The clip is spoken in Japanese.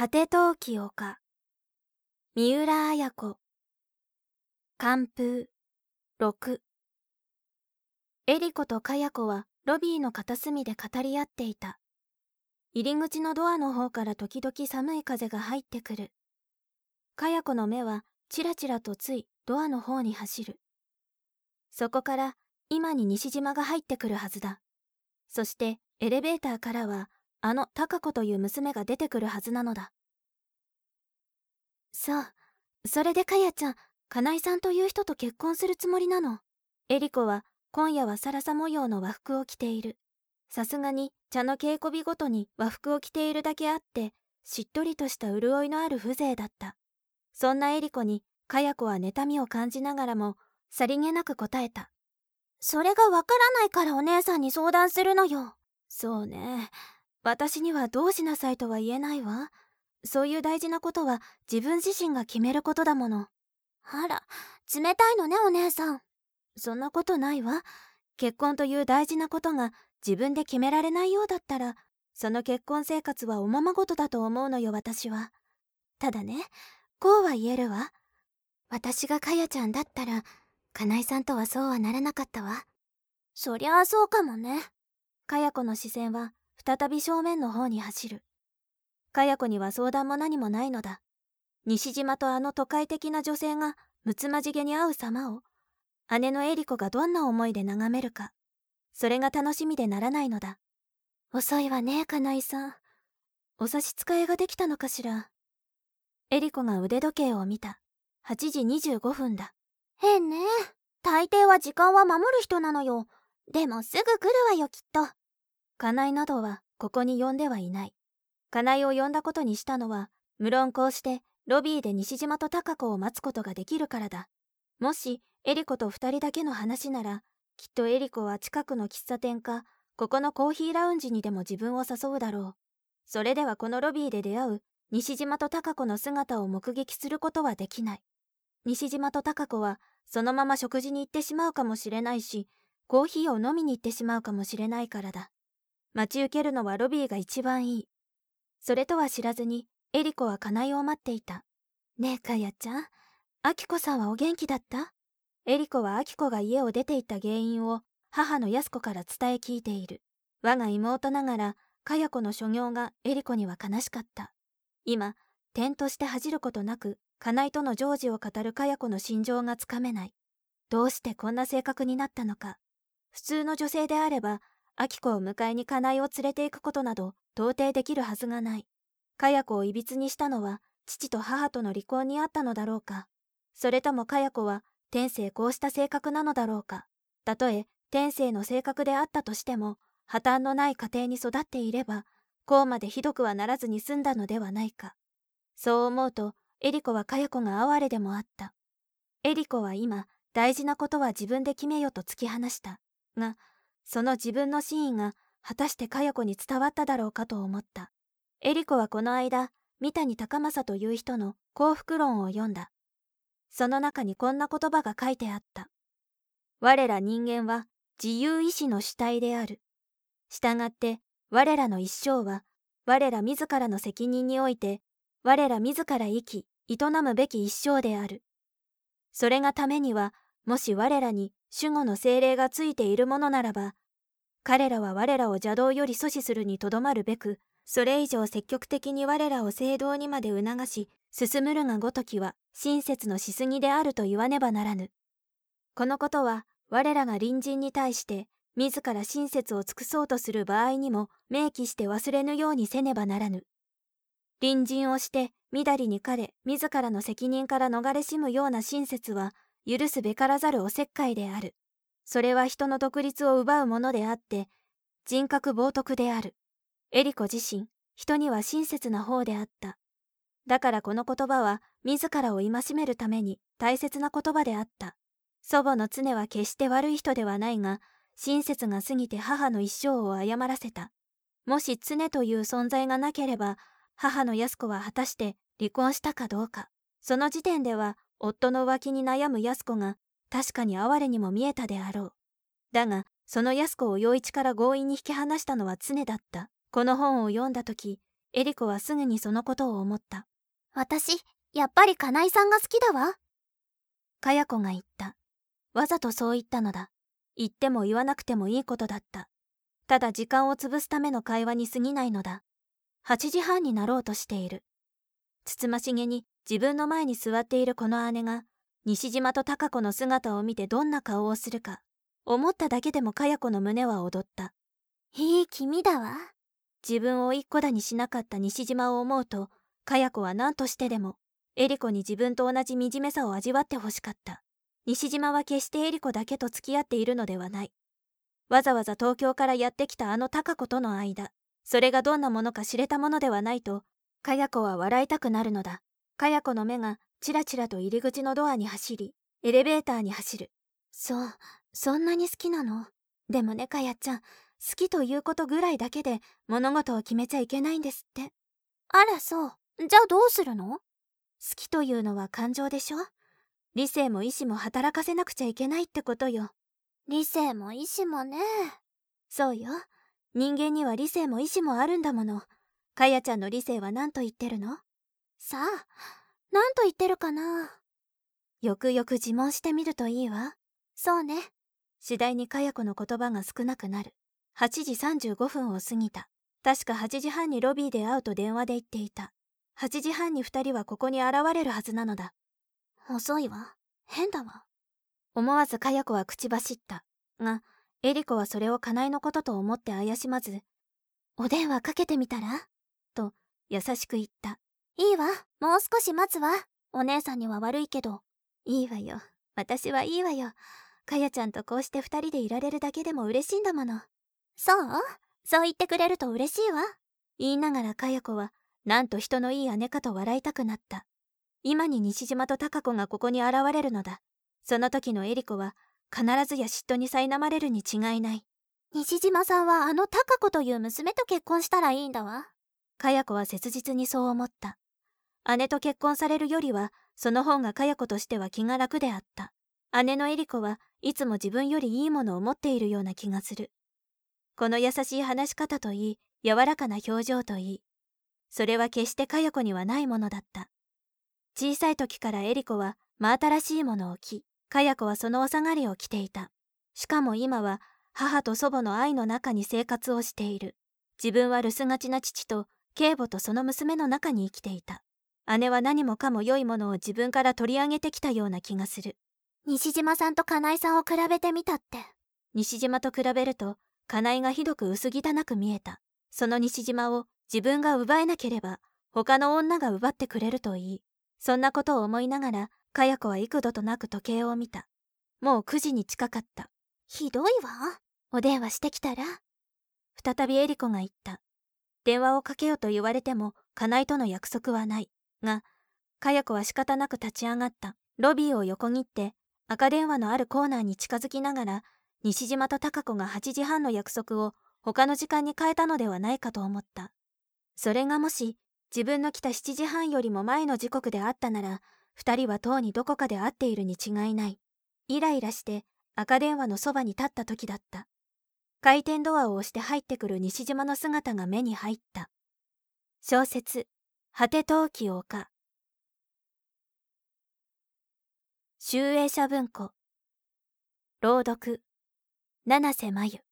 果て陶器丘三浦綾子。寒風6エリコとカヤ子はロビーの片隅で語り合っていた。入り口のドアの方から時々寒い風が入ってくる。カヤ子の目はチラチラとついドアの方に走る。そこから今に西島が入ってくるはずだ。そしてエレベーターからはあの貴子という娘が出てくるはずなのだ。そう。それでかやちゃん金井さんという人と結婚するつもりなの。エリコは今夜はサラサ模様の和服を着ている。さすがに茶の稽古日ごとに和服を着ているだけあってしっとりとした潤いのある風情だった。そんなエリコにかや子は妬みを感じながらもさりげなく答えた。それがわからないからお姉さんに相談するのよ。そうね。私にはどうしなさいとは言えないわ。そういう大事なことは自分自身が決めることだもの。あら、冷たいのねお姉さん。そんなことないわ。結婚という大事なことが自分で決められないようだったら、その結婚生活はおままごとだと思うのよ私は。ただね、こうは言えるわ。私がかやちゃんだったら、金井さんとはそうはならなかったわ。そりゃあそうかもね。かや子の視線は再び正面の方に走るかや子には相談も何もないのだ。西島とあの都会的な女性がむつまじげに会う様を姉のエリコがどんな思いで眺めるかそれが楽しみでならないのだ。遅いわね金井さん。お差し支えができたのかしら？エリコが腕時計を見た。8時25分だ。変ね。大抵は時間は守る人なのよ。でもすぐ来るわよきっと。カナイなどはここに呼んではいない。カナイを呼んだことにしたのは、無論こうしてロビーで西島と高子を待つことができるからだ。もし、エリコと二人だけの話なら、きっとエリコは近くの喫茶店か、ここのコーヒーラウンジにでも自分を誘うだろう。それではこのロビーで出会う西島と高子の姿を目撃することはできない。西島と高子はそのまま食事に行ってしまうかもしれないし、コーヒーを飲みに行ってしまうかもしれないからだ。待ち受けるのはロビーが一番いい。それとは知らずに、エリコはカナイを待っていた。ねえ、かやちゃん。アキコさんはお元気だった？エリコはアキコが家を出て行った原因を母の安子から伝え聞いている。我が妹ながら、かや子の所業がエリコには悲しかった。今、点として恥じることなく、カナイとの常時を語るかや子の心情がつかめない。どうしてこんな性格になったのか。普通の女性であれば、アキコを迎えに家内を連れて行くことなど到底できるはずがない。かや子をいびつにしたのは父と母との離婚にあったのだろうか。それともかや子は天性こうした性格なのだろうか。たとえ天性の性格であったとしても破綻のない家庭に育っていればこうまでひどくはならずに済んだのではないか。そう思うとエリコはかや子が哀れでもあった。エリコは今大事なことは自分で決めよと突き放した。がその自分の真意が果たして佳代子に伝わっただろうかと思った。エリコはこの間、三谷高政という人の幸福論を読んだ。その中にこんな言葉が書いてあった。我ら人間は自由意志の主体である。したがって我らの一生は我ら自らの責任において我ら自ら生き営むべき一生である。それがためにはもし我らに守護の精霊がついているものならば彼らは我らを邪道より阻止するにとどまるべくそれ以上積極的に我らを聖堂にまで促し進むるがごときは親切のしすぎであると言わねばならぬこのことは我らが隣人に対して自ら親切を尽くそうとする場合にも明記して忘れぬようにせねばならぬ隣人をしてみだりに彼自らの責任から逃れしむような親切は許すべからざるおせっかいである。それは人の独立を奪うものであって、人格冒涜である。エリコ自身、人には親切な方であった。だからこの言葉は自らを戒めるために大切な言葉であった。祖母の常は決して悪い人ではないが、親切が過ぎて母の一生を誤らせた。もし常という存在がなければ、母の安子は果たして離婚したかどうか。その時点では夫の浮気に悩む安子が確かに哀れにも見えたであろう。だが、その安子を陽一から強引に引き離したのは常だった。この本を読んだ時、エリコはすぐにそのことを思った。私、やっぱり金井さんが好きだわ。かや子が言った。わざとそう言ったのだ。言っても言わなくてもいいことだった。ただ時間を潰すための会話に過ぎないのだ。8時半になろうとしている。つつましげに自分の前に座っているこの姉が西島と貴子の姿を見てどんな顔をするか思っただけでもかや子の胸は踊った。いい君だわ。自分を一個だにしなかった西島を思うとかや子は何としてでもエリコに自分と同じ惨めさを味わってほしかった。西島は決してエリコだけと付き合っているのではない。わざわざ東京からやってきたあの貴子との間それがどんなものか知れたものではないとかや子は笑いたくなるのだ。かや子の目がチラチラと入り口のドアに走りエレベーターに走る。そうそんなに好きなの？でもねかやちゃん好きということぐらいだけで物事を決めちゃいけないんですって。あらそう。じゃあどうするの？好きというのは感情でしょ？理性も意志も働かせなくちゃいけないってことよ。理性も意志もね。そうよ。人間には理性も意志もあるんだもの。かやちゃんの理性は何と言ってるの？さあ何と言ってるかな。よくよく自問してみるといいわ。そうね。次第にかや子の言葉が少なくなる。8時35分を過ぎた。確か8時半にロビーで会うと電話で言っていた。8時半に2人はここに現れるはずなのだ。遅いわ。変だわ。思わずかや子は口走った。がエリコはそれを金井のことと思って怪しまず「お電話かけてみたら?」と優しく言った。いいわ。もう少し待つわ。お姉さんには悪いけど。いいわよ。私はいいわよ。かやちゃんとこうして二人でいられるだけでも嬉しいんだもの。そう？そう言ってくれると嬉しいわ。言いながらかや子はなんと人のいい姉かと笑いたくなった。今に西島と貴子がここに現れるのだ。その時のエリコは必ずや嫉妬に苛まれるに違いない。西島さんはあの貴子という娘と結婚したらいいんだわ。かや子は切実にそう思った姉と結婚されるよりはその方がかや子としては気が楽であった姉のエリコはいつも自分よりいいものを持っているような気がする。この優しい話し方といい、柔らかな表情といい、それは決してかや子にはないものだった。小さい時からエリコは真新しいものを着、かや子はそのお下がりを着ていた。しかも今は母と祖母の愛の中に生活をしている。自分は留守がちな父と警母とその娘の中に生きていた。姉は何もかも良いものを自分から取り上げてきたような気がする。西島さんと金井さんを比べてみたって。西島と比べると金井がひどく薄汚く見えた。その西島を自分が奪えなければ他の女が奪ってくれるといい。そんなことを思いながらかや子は幾度となく時計を見た。もう9時に近かった。ひどいわ。お電話してきたら？再びエリコが言った。電話をかけよと言われても金井との約束はないがかや子は仕方なく立ち上がった。ロビーを横切って赤電話のあるコーナーに近づきながら西島と貴子が8時半の約束を他の時間に変えたのではないかと思った。それがもし自分の来た7時半よりも前の時刻であったなら2人はとうにどこかで会っているに違いない。イライラして赤電話のそばに立った時だった。回転ドアを押して入ってくる西島の姿が目に入った。小説「果て陶器丘」集英社文庫。朗読。七瀬真由。